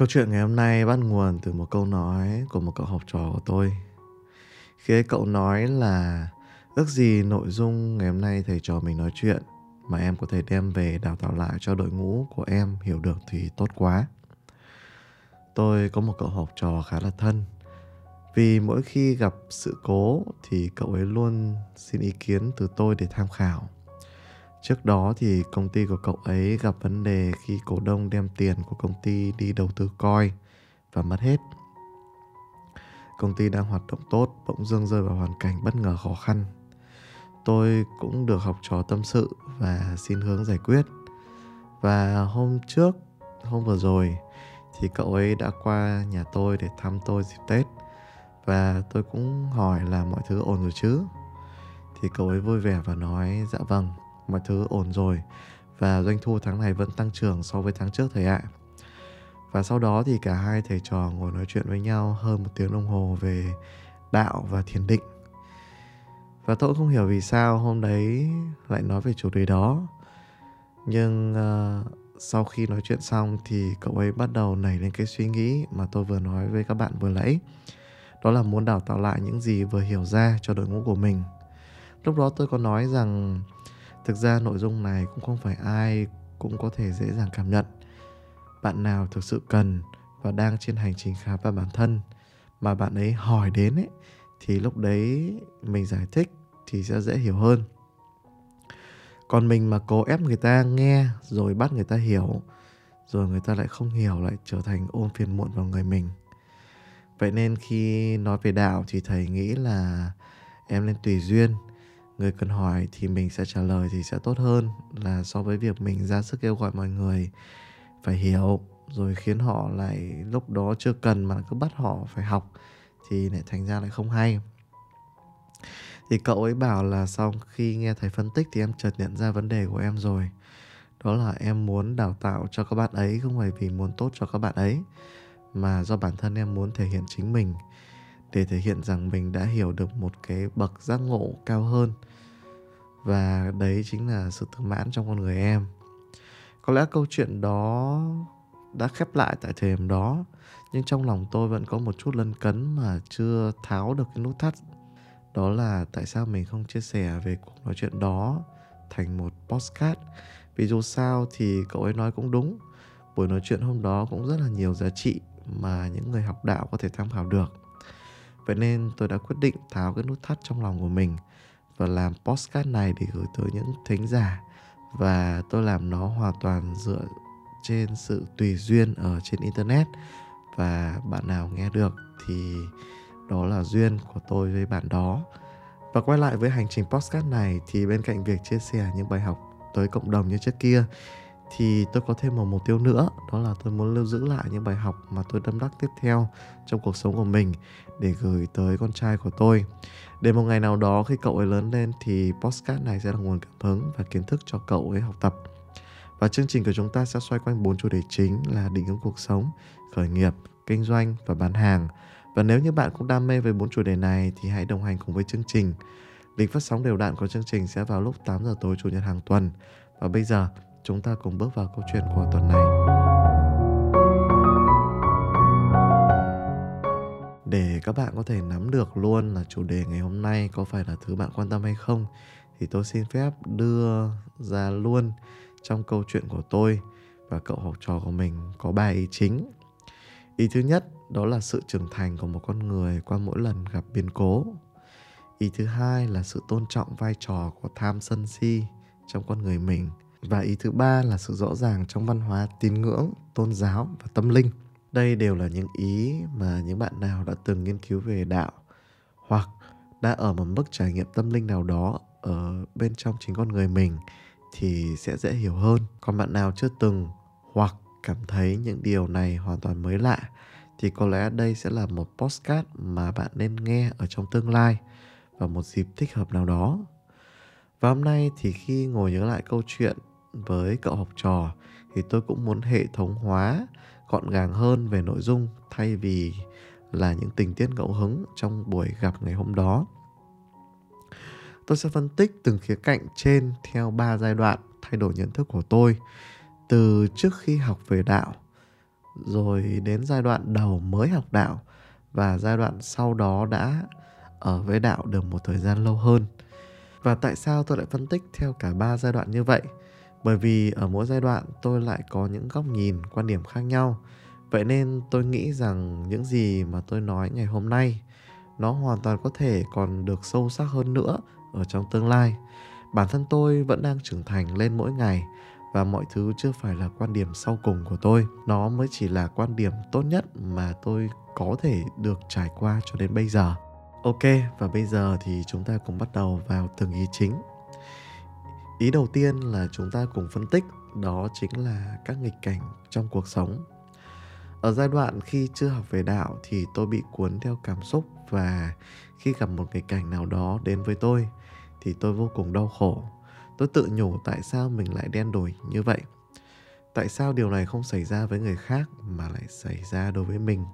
Câu chuyện ngày hôm nay bắt nguồn từ một câu nói của một cậu học trò của tôi. Khi ấy cậu nói là, ước gì nội dung ngày hôm nay thầy trò mình nói chuyện mà em có thể đem về đào tạo lại cho đội ngũ của em hiểu được thì tốt quá. Tôi có một cậu học trò khá là thân. Vì mỗi khi gặp sự cố thì cậu ấy luôn xin ý kiến từ tôi để tham khảo Trước đó thì công ty của cậu ấy gặp vấn đề khi cổ đông đem tiền của công ty đi đầu tư coi và mất hết. Công ty đang hoạt động tốt bỗng dưng rơi vào hoàn cảnh bất ngờ khó khăn. Tôi cũng được học trò tâm sự và xin hướng giải quyết. Và hôm trước, hôm vừa rồi thì cậu ấy đã qua nhà tôi để thăm tôi dịp Tết và tôi cũng hỏi là mọi thứ ổn rồi chứ. Thì cậu ấy vui vẻ và nói dạ vâng, mọi thứ ổn rồi và doanh thu tháng này vẫn tăng trưởng so với tháng trước thầy ạ. Và sau đó thì cả hai thầy trò ngồi nói chuyện với nhau hơn một tiếng đồng hồ về đạo và thiền định. Và tôi không hiểu vì sao hôm đấy lại nói về chủ đề đó. Nhưng uh, sau khi nói chuyện xong thì cậu ấy bắt đầu nảy lên cái suy nghĩ mà tôi vừa nói với các bạn vừa nãy. Đó là muốn đào tạo lại những gì vừa hiểu ra cho đội ngũ của mình. Lúc đó tôi có nói rằng thực ra nội dung này cũng không phải ai cũng có thể dễ dàng cảm nhận. Bạn nào thực sự cần và đang trên hành trình khám phá bản thân mà bạn ấy hỏi đến ấy, thì lúc đấy mình giải thích thì sẽ dễ hiểu hơn. Còn mình mà cố ép người ta nghe rồi bắt người ta hiểu, rồi người ta lại không hiểu lại trở thành ôm phiền muộn vào người mình. Vậy nên khi nói về đạo thì thầy nghĩ là em nên tùy duyên người cần hỏi thì mình sẽ trả lời thì sẽ tốt hơn là so với việc mình ra sức kêu gọi mọi người. Phải hiểu, rồi khiến họ lại lúc đó chưa cần mà cứ bắt họ phải học thì lại thành ra lại không hay. Thì cậu ấy bảo là sau khi nghe thầy phân tích thì em chợt nhận ra vấn đề của em rồi. Đó là em muốn đào tạo cho các bạn ấy, không phải vì muốn tốt cho các bạn ấy, mà do bản thân em muốn thể hiện chính mình. Để thể hiện rằng mình đã hiểu được một cái bậc giác ngộ cao hơn và đấy chính là sự tự mãn trong con người em. Có lẽ câu chuyện đó đã khép lại tại thời điểm đó, nhưng trong lòng tôi vẫn có một chút lân cấn mà chưa tháo được cái nút thắt. Đó là tại sao mình không chia sẻ về cuộc nói chuyện đó thành một postcard vì dù sao thì cậu ấy nói cũng đúng, buổi nói chuyện hôm đó cũng rất là nhiều giá trị mà những người học đạo có thể tham khảo được. Vậy nên tôi đã quyết định tháo cái nút thắt trong lòng của mình và làm postcard này để gửi tới những thính giả. Và tôi làm nó hoàn toàn dựa trên sự tùy duyên ở trên internet. Và bạn nào nghe được thì đó là duyên của tôi với bạn đó. Và quay lại với hành trình postcard này thì bên cạnh việc chia sẻ những bài học tới cộng đồng như trước kia thì tôi có thêm một mục tiêu nữa, đó là tôi muốn lưu giữ lại những bài học mà tôi tâm đắc tiếp theo trong cuộc sống của mình để gửi tới con trai của tôi. Để một ngày nào đó khi cậu ấy lớn lên thì postcard này sẽ là nguồn cảm hứng và kiến thức cho cậu ấy học tập. Và chương trình của chúng ta sẽ xoay quanh bốn chủ đề chính là định hướng cuộc sống, khởi nghiệp, kinh doanh và bán hàng. Và nếu như bạn cũng đam mê với bốn chủ đề này thì hãy đồng hành cùng với chương trình. Lịch phát sóng đều đặn của chương trình sẽ vào lúc 8 giờ tối chủ nhật hàng tuần. Và bây giờ chúng ta cùng bước vào câu chuyện của tuần này. Để các bạn có thể nắm được luôn là chủ đề ngày hôm nay có phải là thứ bạn quan tâm hay không, thì tôi xin phép đưa ra luôn trong câu chuyện của tôi và cậu học trò của mình có ba ý chính. Ý thứ nhất, đó là sự trưởng thành của một con người qua mỗi lần gặp biến cố. Ý thứ hai là sự tôn trọng vai trò của tham sân si trong con người mình và ý thứ ba là sự rõ ràng trong văn hóa tín ngưỡng, tôn giáo và tâm linh. Đây đều là những ý mà những bạn nào đã từng nghiên cứu về đạo hoặc đã ở một mức trải nghiệm tâm linh nào đó ở bên trong chính con người mình thì sẽ dễ hiểu hơn. Còn bạn nào chưa từng hoặc cảm thấy những điều này hoàn toàn mới lạ thì có lẽ đây sẽ là một postcard mà bạn nên nghe ở trong tương lai vào một dịp thích hợp nào đó. Và hôm nay thì khi ngồi nhớ lại câu chuyện với cậu học trò thì tôi cũng muốn hệ thống hóa gọn gàng hơn về nội dung thay vì là những tình tiết ngẫu hứng trong buổi gặp ngày hôm đó. Tôi sẽ phân tích từng khía cạnh trên theo 3 giai đoạn thay đổi nhận thức của tôi, từ trước khi học về đạo, rồi đến giai đoạn đầu mới học đạo và giai đoạn sau đó đã ở với đạo được một thời gian lâu hơn. Và tại sao tôi lại phân tích theo cả ba giai đoạn như vậy? Bởi vì ở mỗi giai đoạn tôi lại có những góc nhìn, quan điểm khác nhau. Vậy nên tôi nghĩ rằng những gì mà tôi nói ngày hôm nay nó hoàn toàn có thể còn được sâu sắc hơn nữa ở trong tương lai. Bản thân tôi vẫn đang trưởng thành lên mỗi ngày và mọi thứ chưa phải là quan điểm sau cùng của tôi nó mới chỉ là quan điểm tốt nhất mà tôi có thể được trải qua cho đến bây giờ ok và bây giờ thì chúng ta cùng bắt đầu vào từng ý chính ý đầu tiên là chúng ta cùng phân tích, đó chính là các nghịch cảnh trong cuộc sống. Ở giai đoạn khi chưa học về đạo thì tôi bị cuốn theo cảm xúc và khi gặp một nghịch cảnh nào đó đến với tôi thì tôi vô cùng đau khổ. Tôi tự nhủ tại sao mình lại đen đổi như vậy? Tại sao điều này không xảy ra với người khác mà lại xảy ra đối với mình?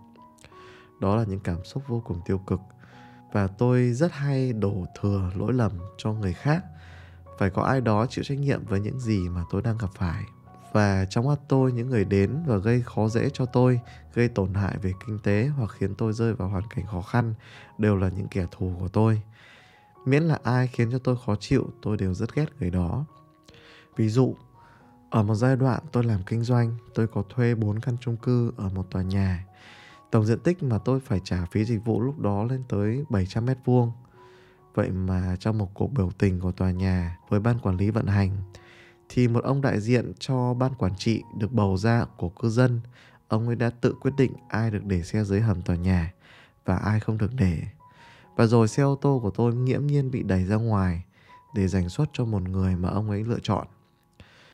Đó là những cảm xúc vô cùng tiêu cực và tôi rất hay đổ thừa lỗi lầm cho người khác phải có ai đó chịu trách nhiệm với những gì mà tôi đang gặp phải. Và trong mắt tôi, những người đến và gây khó dễ cho tôi, gây tổn hại về kinh tế hoặc khiến tôi rơi vào hoàn cảnh khó khăn đều là những kẻ thù của tôi. Miễn là ai khiến cho tôi khó chịu, tôi đều rất ghét người đó. Ví dụ, ở một giai đoạn tôi làm kinh doanh, tôi có thuê 4 căn chung cư ở một tòa nhà. Tổng diện tích mà tôi phải trả phí dịch vụ lúc đó lên tới 700 mét vuông vậy mà trong một cuộc biểu tình của tòa nhà với ban quản lý vận hành, thì một ông đại diện cho ban quản trị được bầu ra của cư dân, ông ấy đã tự quyết định ai được để xe dưới hầm tòa nhà và ai không được để và rồi xe ô tô của tôi nghiễm nhiên bị đẩy ra ngoài để dành suất cho một người mà ông ấy lựa chọn.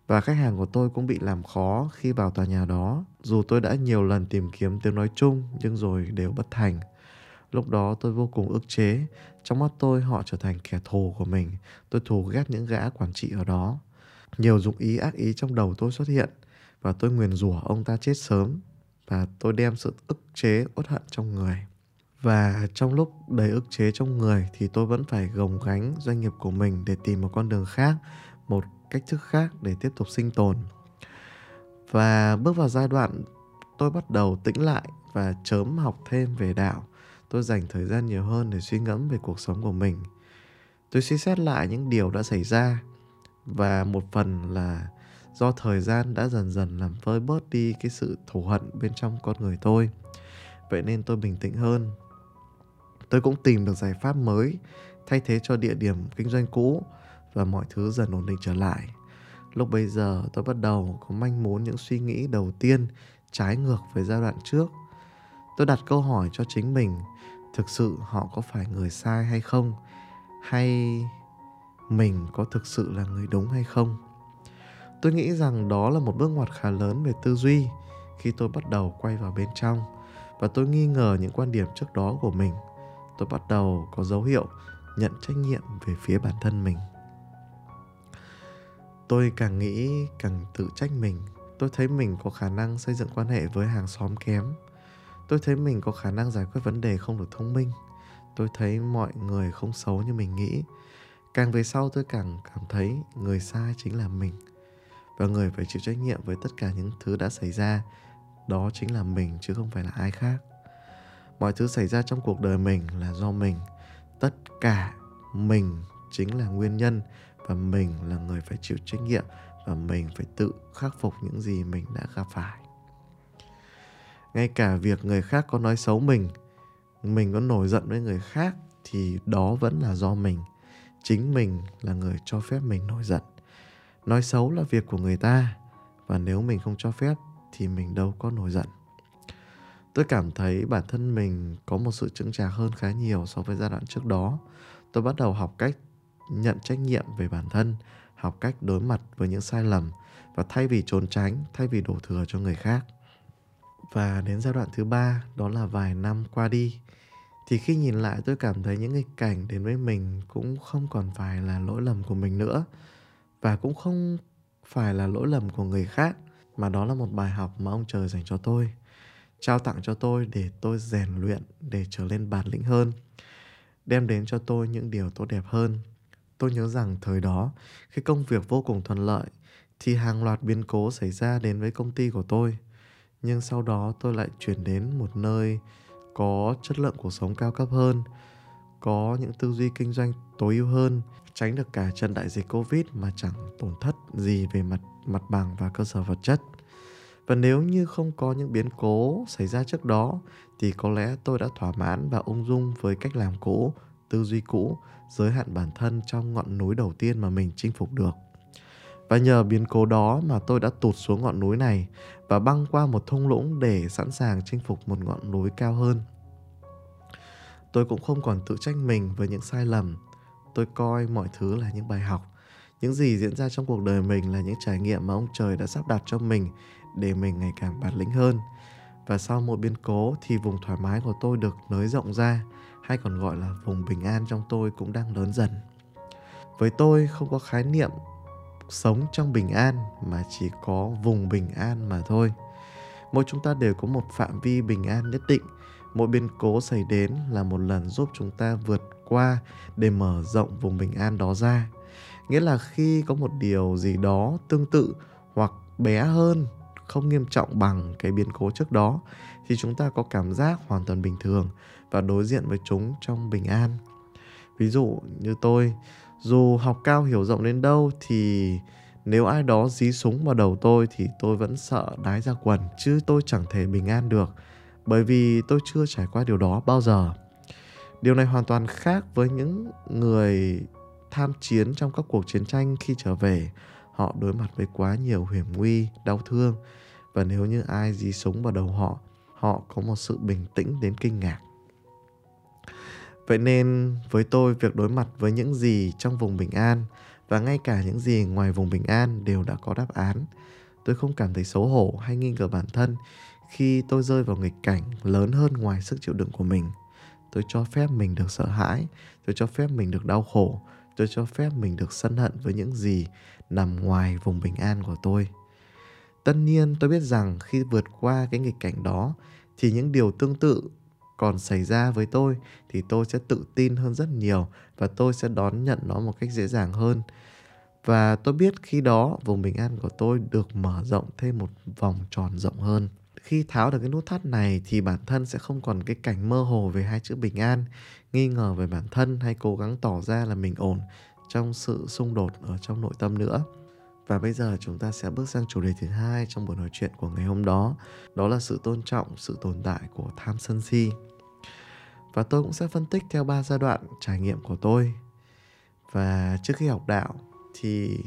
Và khách hàng của tôi cũng bị làm khó khi vào tòa nhà đó. Dù tôi đã nhiều lần tìm kiếm tiếng nói chung nhưng rồi đều bất thành. Lúc đó tôi vô cùng ức chế. Trong mắt tôi, họ trở thành kẻ thù của mình. Tôi thù ghét những gã quản trị ở đó. Nhiều dụng ý ác ý trong đầu tôi xuất hiện. Và tôi nguyền rủa ông ta chết sớm. Và tôi đem sự ức chế, uất hận trong người và trong lúc đầy ức chế trong người thì tôi vẫn phải gồng gánh doanh nghiệp của mình để tìm một con đường khác, một cách thức khác để tiếp tục sinh tồn và bước vào giai đoạn, tôi bắt đầu tĩnh lại và chớm học thêm về đạo tôi dành thời gian nhiều hơn để suy ngẫm về cuộc sống của mình tôi suy xét lại những điều đã xảy ra và một phần là do thời gian đã dần dần làm vơi bớt đi cái sự thù hận bên trong con người tôi vậy nên tôi bình tĩnh hơn tôi cũng tìm được giải pháp mới thay thế cho địa điểm kinh doanh cũ và mọi thứ dần ổn định trở lại. Lúc bây giờ tôi bắt đầu có manh muốn những suy nghĩ đầu tiên trái ngược với giai đoạn trước. Tôi đặt câu hỏi cho chính mình, thực sự họ có phải người sai hay không? Hay mình có thực sự là người đúng hay không? Tôi nghĩ rằng đó là một bước ngoặt khá lớn về tư duy khi tôi bắt đầu quay vào bên trong. Và tôi nghi ngờ những quan điểm trước đó của mình. Tôi bắt đầu có dấu hiệu nhận trách nhiệm về phía bản thân mình. Tôi càng nghĩ càng tự trách mình. Tôi thấy mình có khả năng xây dựng quan hệ với hàng xóm kém tôi thấy mình có khả năng giải quyết vấn đề không được thông minh. Tôi thấy mọi người không xấu như mình nghĩ. Càng về sau tôi càng cảm thấy người sai chính là mình. Và người phải chịu trách nhiệm với tất cả những thứ đã xảy ra. Đó chính là mình chứ không phải là ai khác. Mọi thứ xảy ra trong cuộc đời mình là do mình. Tất cả mình chính là nguyên nhân và mình là người phải chịu trách nhiệm và mình phải tự khắc phục những gì mình đã gặp phải ngay cả việc người khác có nói xấu mình mình có nổi giận với người khác thì đó vẫn là do mình. Chính mình là người cho phép mình nổi giận. Nói xấu là việc của người ta, và nếu mình không cho phép thì mình đâu có nổi giận. Tôi cảm thấy bản thân mình có một sự chững chạc hơn khá nhiều so với giai đoạn trước đó. Tôi bắt đầu học cách nhận trách nhiệm về bản thân, học cách đối mặt với những sai lầm và thay vì trốn tránh, thay vì đổ thừa cho người khác và đến giai đoạn thứ ba, đó là vài năm qua đi. Thì khi nhìn lại, tôi cảm thấy những nghịch cảnh đến với mình cũng không còn phải là lỗi lầm của mình nữa. Và cũng không phải là lỗi lầm của người khác, mà đó là một bài học mà ông trời dành cho tôi, trao tặng cho tôi để tôi rèn luyện, để trở lên bản lĩnh hơn, đem đến cho tôi những điều tốt đẹp hơn. Tôi nhớ rằng thời đó, khi công việc vô cùng thuận lợi, thì hàng loạt biến cố xảy ra đến với công ty của tôi nhưng sau đó tôi lại chuyển đến một nơi có chất lượng cuộc sống cao cấp hơn, có những tư duy kinh doanh tối ưu hơn, tránh được cả trận đại dịch covid mà chẳng tổn thất gì về mặt mặt bằng và cơ sở vật chất. Và nếu như không có những biến cố xảy ra trước đó, thì có lẽ tôi đã thỏa mãn và ung dung với cách làm cũ, tư duy cũ, giới hạn bản thân trong ngọn núi đầu tiên mà mình chinh phục được và nhờ biến cố đó mà tôi đã tụt xuống ngọn núi này và băng qua một thung lũng để sẵn sàng chinh phục một ngọn núi cao hơn. Tôi cũng không còn tự trách mình với những sai lầm. Tôi coi mọi thứ là những bài học. Những gì diễn ra trong cuộc đời mình là những trải nghiệm mà ông trời đã sắp đặt cho mình để mình ngày càng bản lĩnh hơn. Và sau mỗi biến cố thì vùng thoải mái của tôi được nới rộng ra, hay còn gọi là vùng bình an trong tôi cũng đang lớn dần. Với tôi không có khái niệm sống trong bình an mà chỉ có vùng bình an mà thôi. Mỗi chúng ta đều có một phạm vi bình an nhất định. Mỗi biến cố xảy đến là một lần giúp chúng ta vượt qua để mở rộng vùng bình an đó ra. Nghĩa là khi có một điều gì đó tương tự hoặc bé hơn, không nghiêm trọng bằng cái biến cố trước đó, thì chúng ta có cảm giác hoàn toàn bình thường và đối diện với chúng trong bình an. Ví dụ như tôi dù học cao hiểu rộng đến đâu thì nếu ai đó dí súng vào đầu tôi thì tôi vẫn sợ đái ra quần, chứ tôi chẳng thể bình an được, bởi vì tôi chưa trải qua điều đó bao giờ. Điều này hoàn toàn khác với những người tham chiến trong các cuộc chiến tranh khi trở về. Họ đối mặt với quá nhiều hiểm nguy, đau thương, và nếu như ai dí súng vào đầu họ họ có một sự bình tĩnh đến kinh ngạc vậy nên với tôi, việc đối mặt với những gì trong vùng bình an và ngay cả những gì ngoài vùng bình an đều đã có đáp án. Tôi không cảm thấy xấu hổ hay nghi ngờ bản thân khi tôi rơi vào nghịch cảnh lớn hơn ngoài sức chịu đựng của mình. Tôi cho phép mình được sợ hãi, tôi cho phép mình được đau khổ, tôi cho phép mình được sân hận với những gì nằm ngoài vùng bình an của tôi. Tất nhiên, tôi biết rằng khi vượt qua cái nghịch cảnh đó thì những điều tương tự còn xảy ra với tôi thì tôi sẽ tự tin hơn rất nhiều và tôi sẽ đón nhận nó một cách dễ dàng hơn. Và tôi biết khi đó vùng bình an của tôi được mở rộng thêm một vòng tròn rộng hơn. Khi tháo được cái nút thắt này thì bản thân sẽ không còn cái cảnh mơ hồ về hai chữ bình an, nghi ngờ về bản thân hay cố gắng tỏ ra là mình ổn trong sự xung đột ở trong nội tâm nữa. Và bây giờ chúng ta sẽ bước sang chủ đề thứ hai trong buổi nói chuyện của ngày hôm đó đó là sự tôn trọng, sự tồn tại của tham sân si và tôi cũng sẽ phân tích theo ba giai đoạn trải nghiệm của tôi. Và trước khi học đạo thì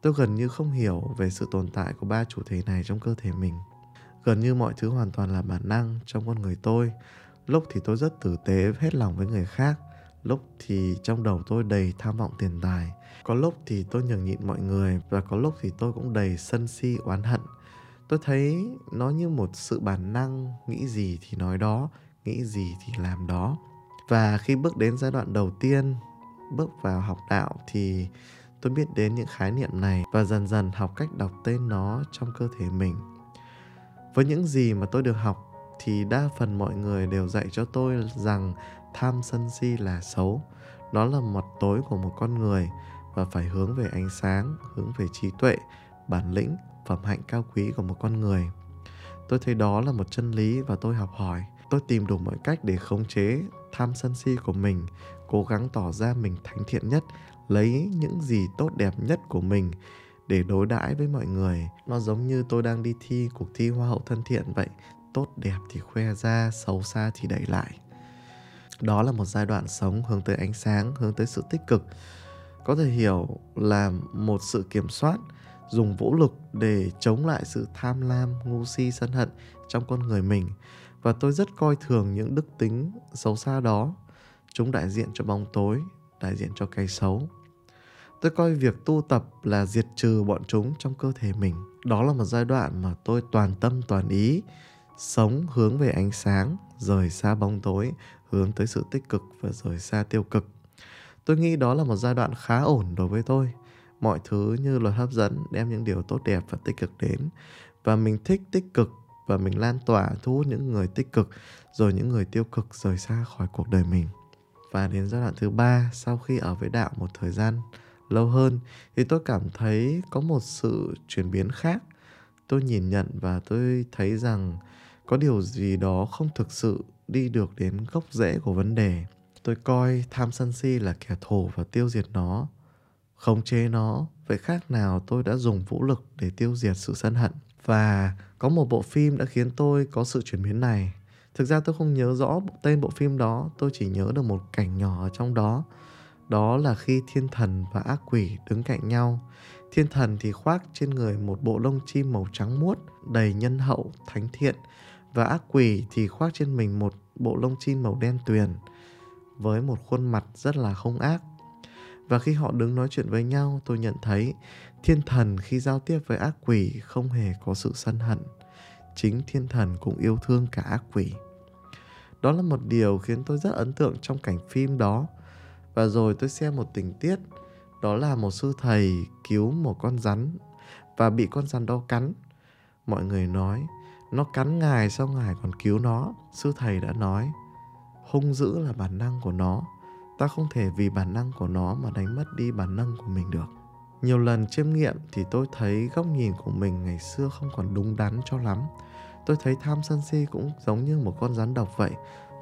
tôi gần như không hiểu về sự tồn tại của ba chủ thể này trong cơ thể mình. Gần như mọi thứ hoàn toàn là bản năng trong con người tôi. Lúc thì tôi rất tử tế, hết lòng với người khác. Lúc thì trong đầu tôi đầy tham vọng tiền tài. Có lúc thì tôi nhường nhịn mọi người và có lúc thì tôi cũng đầy sân si, oán hận. Tôi thấy nó như một sự bản năng, nghĩ gì thì nói đó nghĩ gì thì làm đó. Và khi bước đến giai đoạn đầu tiên, bước vào học đạo thì tôi biết đến những khái niệm này và dần dần học cách đọc tên nó trong cơ thể mình. Với những gì mà tôi được học thì đa phần mọi người đều dạy cho tôi rằng tham sân si là xấu. Nó là mặt tối của một con người và phải hướng về ánh sáng, hướng về trí tuệ, bản lĩnh, phẩm hạnh cao quý của một con người. Tôi thấy đó là một chân lý và tôi học hỏi tôi tìm đủ mọi cách để khống chế tham sân si của mình, cố gắng tỏ ra mình thánh thiện nhất, lấy những gì tốt đẹp nhất của mình để đối đãi với mọi người. Nó giống như tôi đang đi thi cuộc thi hoa hậu thân thiện vậy, tốt đẹp thì khoe ra, xấu xa thì đẩy lại. Đó là một giai đoạn sống hướng tới ánh sáng, hướng tới sự tích cực. Có thể hiểu là một sự kiểm soát, dùng vũ lực để chống lại sự tham lam, ngu si, sân hận trong con người mình và tôi rất coi thường những đức tính xấu xa đó. Chúng đại diện cho bóng tối, đại diện cho cái xấu. Tôi coi việc tu tập là diệt trừ bọn chúng trong cơ thể mình. Đó là một giai đoạn mà tôi toàn tâm, toàn ý sống hướng về ánh sáng, rời xa bóng tối, hướng tới sự tích cực và rời xa tiêu cực. Tôi nghĩ đó là một giai đoạn khá ổn đối với tôi. Mọi thứ như luật hấp dẫn đem những điều tốt đẹp và tích cực đến. Và mình thích tích cực và mình lan tỏa thu hút những người tích cực, rồi những người tiêu cực rời xa khỏi cuộc đời mình. Và đến giai đoạn thứ ba, sau khi ở với đạo một thời gian lâu hơn, thì tôi cảm thấy có một sự chuyển biến khác. Tôi nhìn nhận và tôi thấy rằng có điều gì đó không thực sự đi được đến gốc rễ của vấn đề. Tôi coi tham sân si là kẻ thù và tiêu diệt nó, khống chế nó. Vậy khác nào tôi đã dùng vũ lực để tiêu diệt sự sân hận và có một bộ phim đã khiến tôi có sự chuyển biến này. Thực ra tôi không nhớ rõ tên bộ phim đó, tôi chỉ nhớ được một cảnh nhỏ ở trong đó. Đó là khi thiên thần và ác quỷ đứng cạnh nhau. Thiên thần thì khoác trên người một bộ lông chim màu trắng muốt, đầy nhân hậu, thánh thiện. Và ác quỷ thì khoác trên mình một bộ lông chim màu đen tuyền, với một khuôn mặt rất là không ác. Và khi họ đứng nói chuyện với nhau, tôi nhận thấy thiên thần khi giao tiếp với ác quỷ không hề có sự sân hận. Chính thiên thần cũng yêu thương cả ác quỷ. Đó là một điều khiến tôi rất ấn tượng trong cảnh phim đó. Và rồi tôi xem một tình tiết. Đó là một sư thầy cứu một con rắn và bị con rắn đó cắn. Mọi người nói, nó cắn ngài sao ngài còn cứu nó? Sư thầy đã nói, hung dữ là bản năng của nó. Ta không thể vì bản năng của nó mà đánh mất đi bản năng của mình được nhiều lần chiêm nghiệm thì tôi thấy góc nhìn của mình ngày xưa không còn đúng đắn cho lắm. Tôi thấy tham sân si cũng giống như một con rắn độc vậy,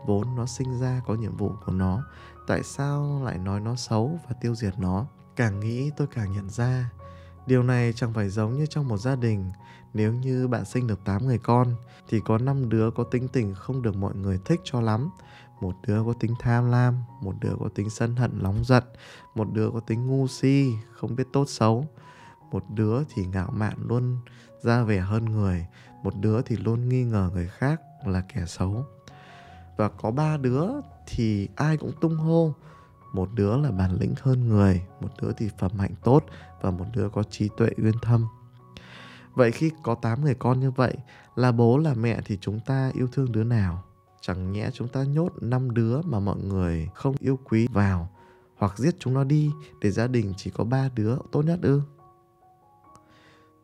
vốn nó sinh ra có nhiệm vụ của nó, tại sao lại nói nó xấu và tiêu diệt nó? Càng nghĩ tôi càng nhận ra, điều này chẳng phải giống như trong một gia đình. Nếu như bạn sinh được 8 người con, thì có 5 đứa có tính tình không được mọi người thích cho lắm một đứa có tính tham lam, một đứa có tính sân hận nóng giận, một đứa có tính ngu si, không biết tốt xấu. Một đứa thì ngạo mạn luôn ra vẻ hơn người, một đứa thì luôn nghi ngờ người khác là kẻ xấu. Và có ba đứa thì ai cũng tung hô. Một đứa là bản lĩnh hơn người, một đứa thì phẩm hạnh tốt và một đứa có trí tuệ uyên thâm. Vậy khi có 8 người con như vậy, là bố là mẹ thì chúng ta yêu thương đứa nào? Chẳng nhẽ chúng ta nhốt năm đứa mà mọi người không yêu quý vào, hoặc giết chúng nó đi để gia đình chỉ có ba đứa tốt nhất ư?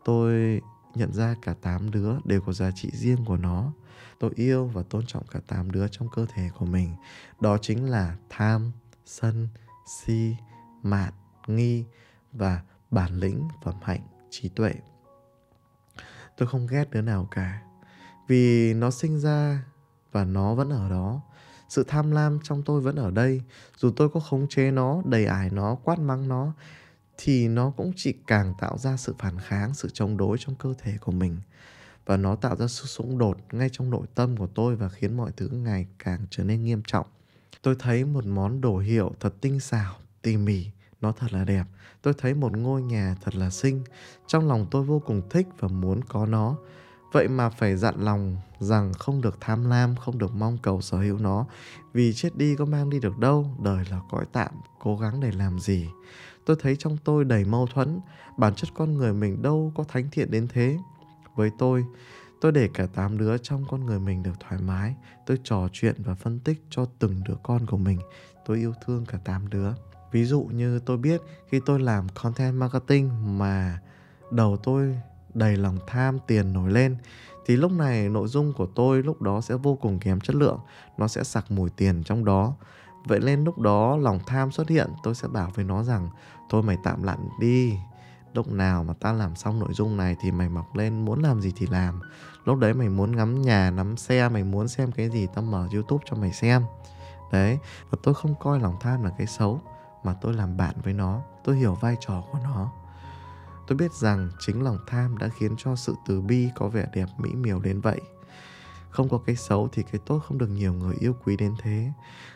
Tôi nhận ra cả tám đứa đều có giá trị riêng của nó. Tôi yêu và tôn trọng cả tám đứa trong cơ thể của mình. Đó chính là tham, sân, si mạn nghi và bản lĩnh, phẩm hạnh, trí tuệ. Tôi không ghét đứa nào cả, vì nó sinh ra và nó vẫn ở đó. Sự tham lam trong tôi vẫn ở đây. Dù tôi có khống chế nó, đầy ải nó, quát mắng nó, thì nó cũng chỉ càng tạo ra sự phản kháng, sự chống đối trong cơ thể của mình. Và nó tạo ra sự xung đột ngay trong nội tâm của tôi và khiến mọi thứ ngày càng trở nên nghiêm trọng. Tôi thấy một món đồ hiệu thật tinh xảo, tỉ mỉ, nó thật là đẹp. Tôi thấy một ngôi nhà thật là xinh. Trong lòng tôi vô cùng thích và muốn có nó vậy mà phải dặn lòng rằng không được tham lam, không được mong cầu sở hữu nó. Vì chết đi có mang đi được đâu, đời là cõi tạm, cố gắng để làm gì? Tôi thấy trong tôi đầy mâu thuẫn, bản chất con người mình đâu có thánh thiện đến thế. Với tôi tôi để cả tám đứa trong con người mình được thoải mái. Tôi trò chuyện và phân tích cho từng đứa con của mình. Tôi yêu thương cả tám đứa. Ví dụ như tôi biết khi tôi làm content marketing mà đầu tôi đầy lòng tham tiền nổi lên, thì lúc này nội dung của tôi lúc đó sẽ vô cùng kém chất lượng, nó sẽ sặc mùi tiền trong đó. Vậy nên lúc đó lòng tham xuất hiện, tôi sẽ bảo với nó rằng, thôi mày tạm lặn đi, lúc nào mà ta làm xong nội dung này thì mày mọc lên, muốn làm gì thì làm. Lúc đấy mày muốn ngắm nhà, ngắm xe, mày muốn xem cái gì tao mở youtube cho mày xem. Đấy, và tôi không coi lòng tham là cái xấu, mà tôi làm bạn với nó, tôi hiểu vai trò của nó tôi biết rằng chính lòng tham đã khiến cho sự từ bi có vẻ đẹp, mỹ miều đến vậy. Không có cái xấu thì cái tốt không được nhiều người yêu quý đến thế.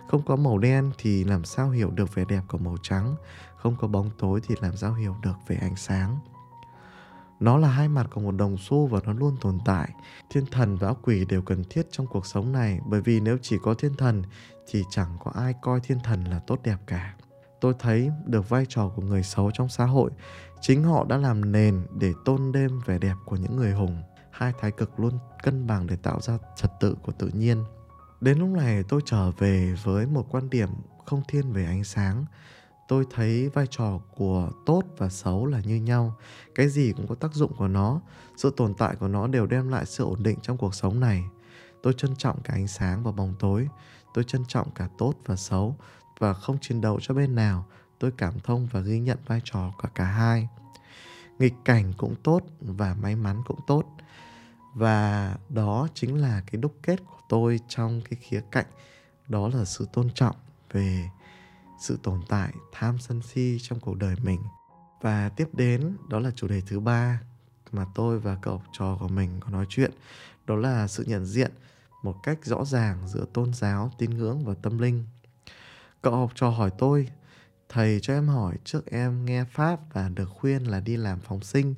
Không có màu đen thì làm sao hiểu được vẻ đẹp của màu trắng? Không có bóng tối thì làm sao hiểu được về ánh sáng? Nó là hai mặt của một đồng xu và nó luôn tồn tại. Thiên thần và ác quỷ đều cần thiết trong cuộc sống này, bởi vì nếu chỉ có thiên thần thì chẳng có ai coi thiên thần là tốt đẹp cả tôi thấy được vai trò của người xấu trong xã hội. Chính họ đã làm nền để tôn đêm vẻ đẹp của những người hùng. Hai thái cực luôn cân bằng để tạo ra trật tự của tự nhiên. Đến lúc này tôi trở về với một quan điểm không thiên về ánh sáng. Tôi thấy vai trò của tốt và xấu là như nhau. Cái gì cũng có tác dụng của nó. Sự tồn tại của nó đều đem lại sự ổn định trong cuộc sống này. Tôi trân trọng cả ánh sáng và bóng tối. Tôi trân trọng cả tốt và xấu và không chiến đấu cho bên nào, tôi cảm thông và ghi nhận vai trò của cả hai. Nghịch cảnh cũng tốt và may mắn cũng tốt. Và đó chính là cái đúc kết của tôi trong cái khía cạnh, đó là sự tôn trọng về sự tồn tại, tham sân si trong cuộc đời mình. Và tiếp đến, đó là chủ đề thứ ba mà tôi và cậu học trò của mình có nói chuyện, đó là sự nhận diện một cách rõ ràng giữa tôn giáo, tín ngưỡng và tâm linh cậu học trò hỏi tôi. Thầy cho em hỏi trước em nghe pháp và được khuyên là đi làm phóng sinh,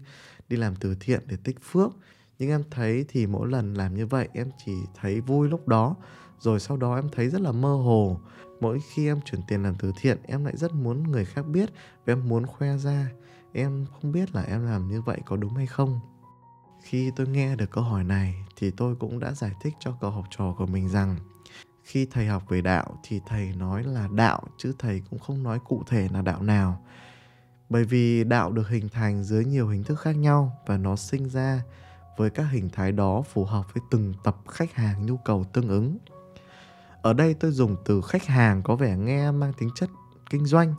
đi làm từ thiện để tích phước. Nhưng em thấy thì mỗi lần làm như vậy, em chỉ thấy vui lúc đó. Rồi sau đó em thấy rất là mơ hồ. Mỗi khi em chuyển tiền làm từ thiện, em lại rất muốn người khác biết và em muốn khoe ra. Em không biết là em làm như vậy có đúng hay không. Khi tôi nghe được câu hỏi này thì tôi cũng đã giải thích cho cậu học trò của mình rằng khi thầy học về đạo thì thầy nói là đạo chứ thầy cũng không nói cụ thể là đạo nào. Bởi vì đạo được hình thành dưới nhiều hình thức khác nhau và nó sinh ra với các hình thái đó phù hợp với từng tập khách hàng nhu cầu tương ứng. Ở đây tôi dùng từ khách hàng có vẻ nghe mang tính chất kinh doanh,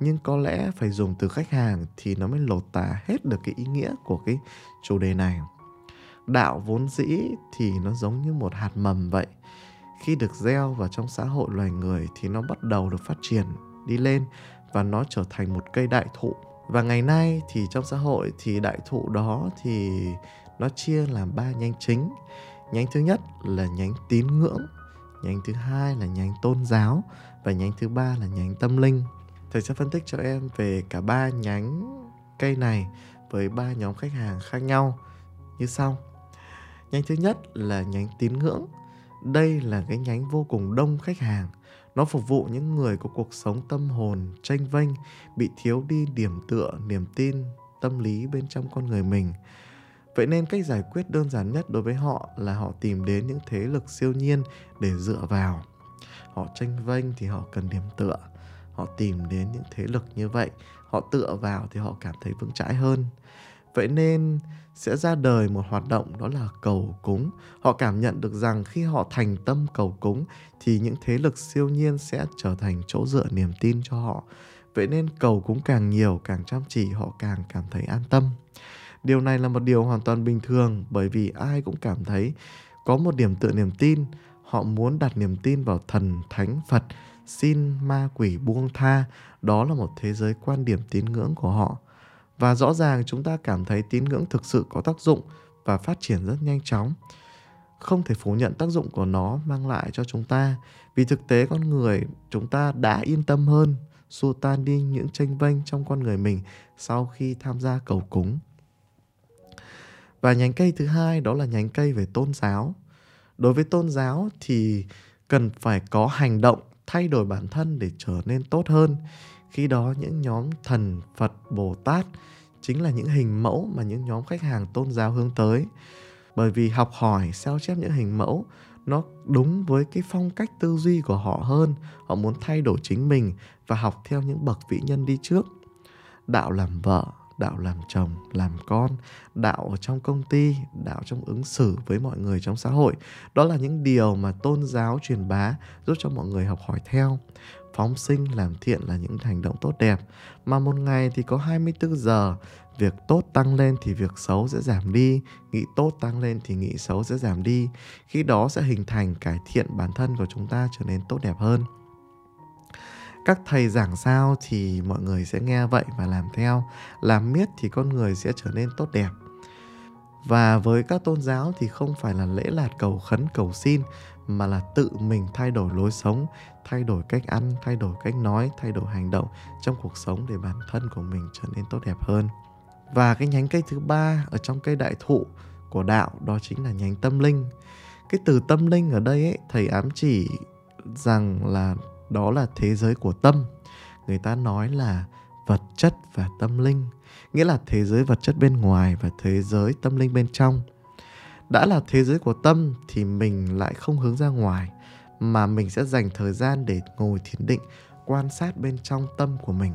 nhưng có lẽ phải dùng từ khách hàng thì nó mới lột tả hết được cái ý nghĩa của cái chủ đề này. Đạo vốn dĩ thì nó giống như một hạt mầm vậy khi được gieo vào trong xã hội loài người thì nó bắt đầu được phát triển, đi lên và nó trở thành một cây đại thụ. Và ngày nay thì trong xã hội thì đại thụ đó thì nó chia làm ba nhánh chính. Nhánh thứ nhất là nhánh tín ngưỡng, nhánh thứ hai là nhánh tôn giáo và nhánh thứ ba là nhánh tâm linh. Thầy sẽ phân tích cho em về cả ba nhánh cây này với ba nhóm khách hàng khác nhau. Như sau. Nhánh thứ nhất là nhánh tín ngưỡng đây là cái nhánh vô cùng đông khách hàng. Nó phục vụ những người có cuộc sống tâm hồn tranh vênh, bị thiếu đi điểm tựa, niềm tin, tâm lý bên trong con người mình. Vậy nên cách giải quyết đơn giản nhất đối với họ là họ tìm đến những thế lực siêu nhiên để dựa vào. Họ tranh vênh thì họ cần điểm tựa. Họ tìm đến những thế lực như vậy, họ tựa vào thì họ cảm thấy vững chãi hơn vậy nên sẽ ra đời một hoạt động đó là cầu cúng. Họ cảm nhận được rằng khi họ thành tâm cầu cúng thì những thế lực siêu nhiên sẽ trở thành chỗ dựa niềm tin cho họ. Vậy nên cầu cúng càng nhiều, càng chăm chỉ, họ càng cảm thấy an tâm. Điều này là một điều hoàn toàn bình thường, bởi vì ai cũng cảm thấy có một điểm tựa niềm tin. Họ muốn đặt niềm tin vào thần thánh phật, xin ma quỷ buông tha. Đó là một thế giới quan điểm tín ngưỡng của họ và rõ ràng chúng ta cảm thấy tín ngưỡng thực sự có tác dụng và phát triển rất nhanh chóng. Không thể phủ nhận tác dụng của nó mang lại cho chúng ta. Vì thực tế con người chúng ta đã yên tâm hơn. Xua tan đi những tranh vênh trong con người mình sau khi tham gia cầu cúng. Và nhánh cây thứ hai đó là nhánh cây về tôn giáo. Đối với tôn giáo thì cần phải có hành động thay đổi bản thân để trở nên tốt hơn khi đó những nhóm thần phật bồ tát chính là những hình mẫu mà những nhóm khách hàng tôn giáo hướng tới. Bởi vì học hỏi, sao chép những hình mẫu, nó đúng với cái phong cách tư duy của họ hơn. Họ muốn thay đổi chính mình và học theo những bậc vĩ nhân đi trước. Đạo làm vợ, đạo làm chồng, làm con, đạo ở trong công ty, đạo trong ứng xử với mọi người trong xã hội. Đó là những điều mà tôn giáo truyền bá, giúp cho mọi người học hỏi theo phóng sinh làm thiện là những hành động tốt đẹp. Mà một ngày thì có 24 giờ, việc tốt tăng lên thì việc xấu sẽ giảm đi, nghĩ tốt tăng lên thì nghĩ xấu sẽ giảm đi. Khi đó sẽ hình thành, cải thiện bản thân của chúng ta trở nên tốt đẹp hơn. Các thầy giảng sao thì mọi người sẽ nghe vậy và làm theo. Làm miết thì con người sẽ trở nên tốt đẹp. Và với các tôn giáo thì không phải là lễ lạt cầu khấn cầu xin mà là tự mình thay đổi lối sống thay đổi cách ăn thay đổi cách nói thay đổi hành động trong cuộc sống để bản thân của mình trở nên tốt đẹp hơn. Và cái nhánh cây thứ ba ở trong cây đại thụ của đạo đó chính là nhánh tâm linh. Cái từ tâm linh ở đây ấy, thầy ám chỉ rằng là đó là thế giới của tâm. Người ta nói là vật chất và tâm linh nghĩa là thế giới vật chất bên ngoài và thế giới tâm linh bên trong đã là thế giới của tâm thì mình lại không hướng ra ngoài, mà mình sẽ dành thời gian để ngồi thiền định, quan sát bên trong tâm của mình.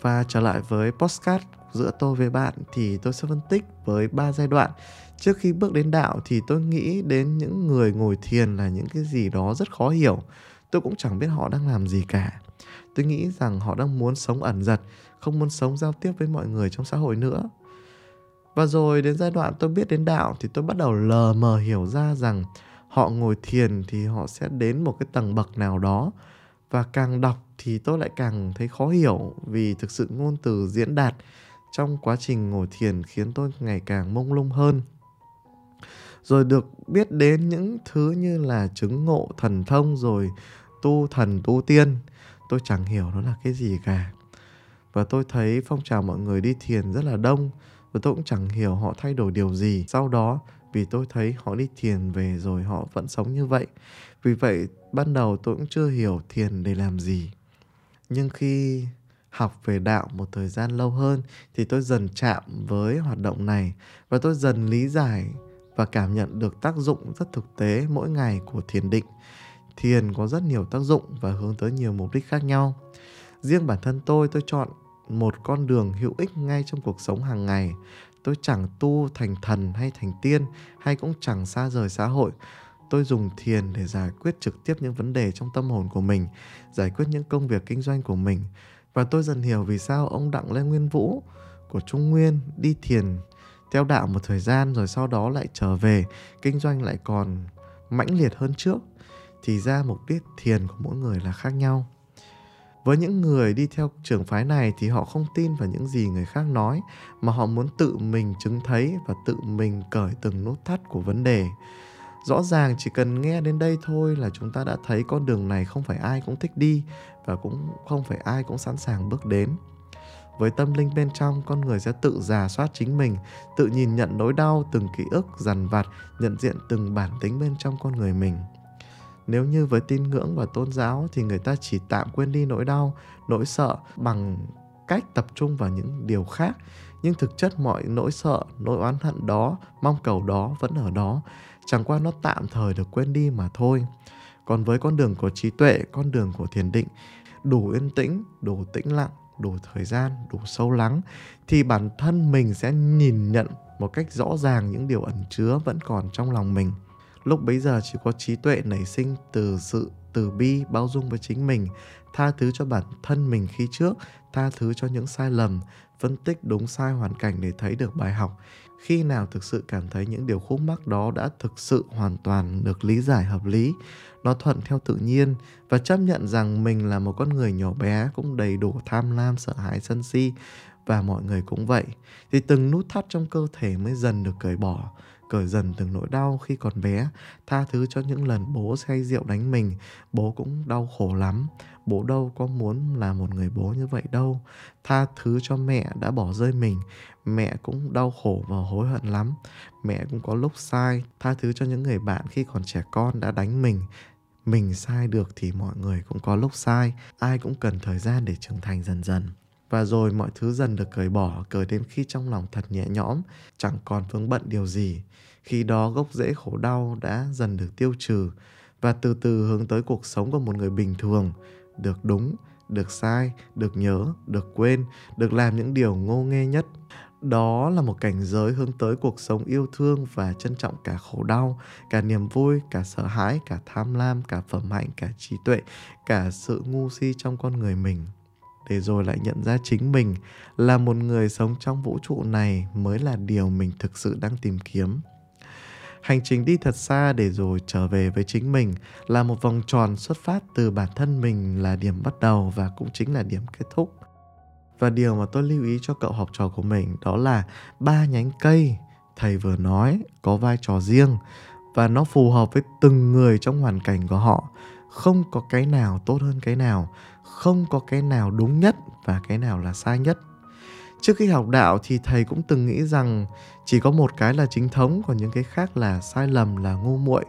Và trở lại với postcard giữa tôi với bạn thì tôi sẽ phân tích với ba giai đoạn. Trước khi bước đến đạo thì tôi nghĩ đến những người ngồi thiền là những cái gì đó rất khó hiểu. Tôi cũng chẳng biết họ đang làm gì cả. Tôi nghĩ rằng họ đang muốn sống ẩn giật, không muốn sống giao tiếp với mọi người trong xã hội nữa và rồi đến giai đoạn tôi biết đến đạo thì tôi bắt đầu lờ mờ hiểu ra rằng họ ngồi thiền thì họ sẽ đến một cái tầng bậc nào đó. Và càng đọc thì tôi lại càng thấy khó hiểu vì thực sự ngôn từ diễn đạt trong quá trình ngồi thiền khiến tôi ngày càng mông lung hơn. Rồi được biết đến những thứ như là chứng ngộ thần thông rồi tu thần tu tiên, tôi chẳng hiểu nó là cái gì cả. Và tôi thấy phong trào mọi người đi thiền rất là đông và tôi cũng chẳng hiểu họ thay đổi điều gì. Sau đó, vì tôi thấy họ đi thiền về rồi họ vẫn sống như vậy. Vì vậy, ban đầu tôi cũng chưa hiểu thiền để làm gì. Nhưng khi học về đạo một thời gian lâu hơn, thì tôi dần chạm với hoạt động này. Và tôi dần lý giải và cảm nhận được tác dụng rất thực tế mỗi ngày của thiền định. Thiền có rất nhiều tác dụng và hướng tới nhiều mục đích khác nhau. Riêng bản thân tôi tôi chọn một con đường hữu ích ngay trong cuộc sống hàng ngày. Tôi chẳng tu thành thần hay thành tiên, hay cũng chẳng xa rời xã hội. Tôi dùng thiền để giải quyết trực tiếp những vấn đề trong tâm hồn của mình, giải quyết những công việc kinh doanh của mình. Và tôi dần hiểu vì sao ông đặng lê nguyên vũ của trung nguyên đi thiền theo đạo một thời gian rồi sau đó lại trở về, kinh doanh lại còn mãnh liệt hơn trước. Thì ra mục đích thiền của mỗi người là khác nhau với những người đi theo trường phái này thì họ không tin vào những gì người khác nói, mà họ muốn tự mình chứng thấy và tự mình cởi từng nút thắt của vấn đề. Rõ ràng chỉ cần nghe đến đây thôi là chúng ta đã thấy con đường này không phải ai cũng thích đi và cũng không phải ai cũng sẵn sàng bước đến. Với tâm linh bên trong, con người sẽ tự giả soát chính mình, tự nhìn nhận nỗi đau, từng ký ức dằn vặt, nhận diện từng bản tính bên trong con người mình nếu như với tin ngưỡng và tôn giáo thì người ta chỉ tạm quên đi nỗi đau, nỗi sợ bằng cách tập trung vào những điều khác. Nhưng thực chất mọi nỗi sợ, nỗi oán hận đó, mong cầu đó vẫn ở đó. Chẳng qua nó tạm thời được quên đi mà thôi. Còn với con đường của trí tuệ, con đường của thiền định, đủ yên tĩnh, đủ tĩnh lặng, đủ thời gian, đủ sâu lắng, thì bản thân mình sẽ nhìn nhận một cách rõ ràng những điều ẩn chứa vẫn còn trong lòng mình lúc bấy giờ chỉ có trí tuệ nảy sinh từ sự, từ bi, bao dung với chính mình, tha thứ cho bản thân mình khi trước, tha thứ cho những sai lầm, phân tích đúng sai hoàn cảnh để thấy được bài học. Khi nào thực sự cảm thấy những điều khúc mắc đó đã thực sự hoàn toàn được lý giải hợp lý, nó thuận theo tự nhiên và chấp nhận rằng mình là một con người nhỏ bé cũng đầy đủ tham lam, sợ hãi, sân si và mọi người cũng vậy, thì từng nút thắt trong cơ thể mới dần được cởi bỏ cởi dần từng nỗi đau khi còn bé, tha thứ cho những lần bố say rượu đánh mình. Bố cũng đau khổ lắm. Bố đâu có muốn là một người bố như vậy đâu. Tha thứ cho mẹ đã bỏ rơi mình. Mẹ cũng đau khổ và hối hận lắm. Mẹ cũng có lúc sai, tha thứ cho những người bạn khi còn trẻ con đã đánh mình. Mình sai được thì mọi người cũng có lúc sai. Ai cũng cần thời gian để trưởng thành dần dần và rồi mọi thứ dần được cởi bỏ, cởi đến khi trong lòng thật nhẹ nhõm, chẳng còn vướng bận điều gì. Khi đó gốc rễ khổ đau đã dần được tiêu trừ, và từ từ hướng tới cuộc sống của một người bình thường. Được đúng, được sai, được nhớ, được quên, được làm những điều ngô nghê nhất. Đó là một cảnh giới hướng tới cuộc sống yêu thương và trân trọng cả khổ đau, cả niềm vui, cả sợ hãi, cả tham lam, cả phẩm hạnh, cả trí tuệ, cả sự ngu si trong con người mình để rồi lại nhận ra chính mình là một người sống trong vũ trụ này mới là điều mình thực sự đang tìm kiếm. Hành trình đi thật xa để rồi trở về với chính mình là một vòng tròn xuất phát từ bản thân mình là điểm bắt đầu và cũng chính là điểm kết thúc. Và điều mà tôi lưu ý cho cậu học trò của mình đó là ba nhánh cây, thầy vừa nói, có vai trò riêng và nó phù hợp với từng người trong hoàn cảnh của họ. Không có cái nào tốt hơn cái nào không có cái nào đúng nhất và cái nào là sai nhất. Trước khi học đạo thì thầy cũng từng nghĩ rằng chỉ có một cái là chính thống, còn những cái khác là sai lầm, là ngu muội.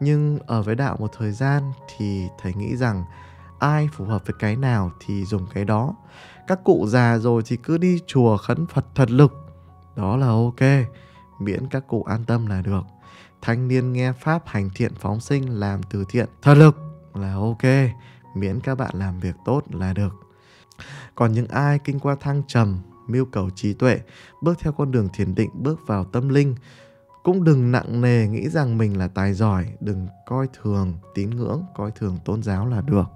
Nhưng ở với đạo một thời gian thì thầy nghĩ rằng ai phù hợp với cái nào thì dùng cái đó. Các cụ già rồi thì cứ đi chùa khấn phật thật lực. Đó là ok, miễn các cụ an tâm là được. Thanh niên nghe pháp hành thiện phóng sinh, làm từ thiện thật lực là ok miễn các bạn làm việc tốt là được. Còn những ai kinh qua thăng trầm, mưu cầu trí tuệ, bước theo con đường thiền định, bước vào tâm linh, cũng đừng nặng nề nghĩ rằng mình là tài giỏi, đừng coi thường, tín ngưỡng, coi thường tôn giáo là được.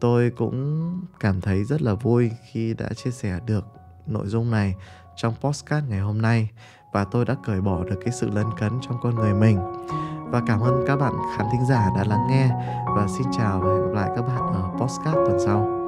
Tôi cũng cảm thấy rất là vui khi đã chia sẻ được nội dung này trong postcard ngày hôm nay và tôi đã cởi bỏ được cái sự lấn cấn trong con người mình và cảm ơn các bạn khán thính giả đã lắng nghe. Và xin chào và hẹn gặp lại các bạn ở postcard tuần sau.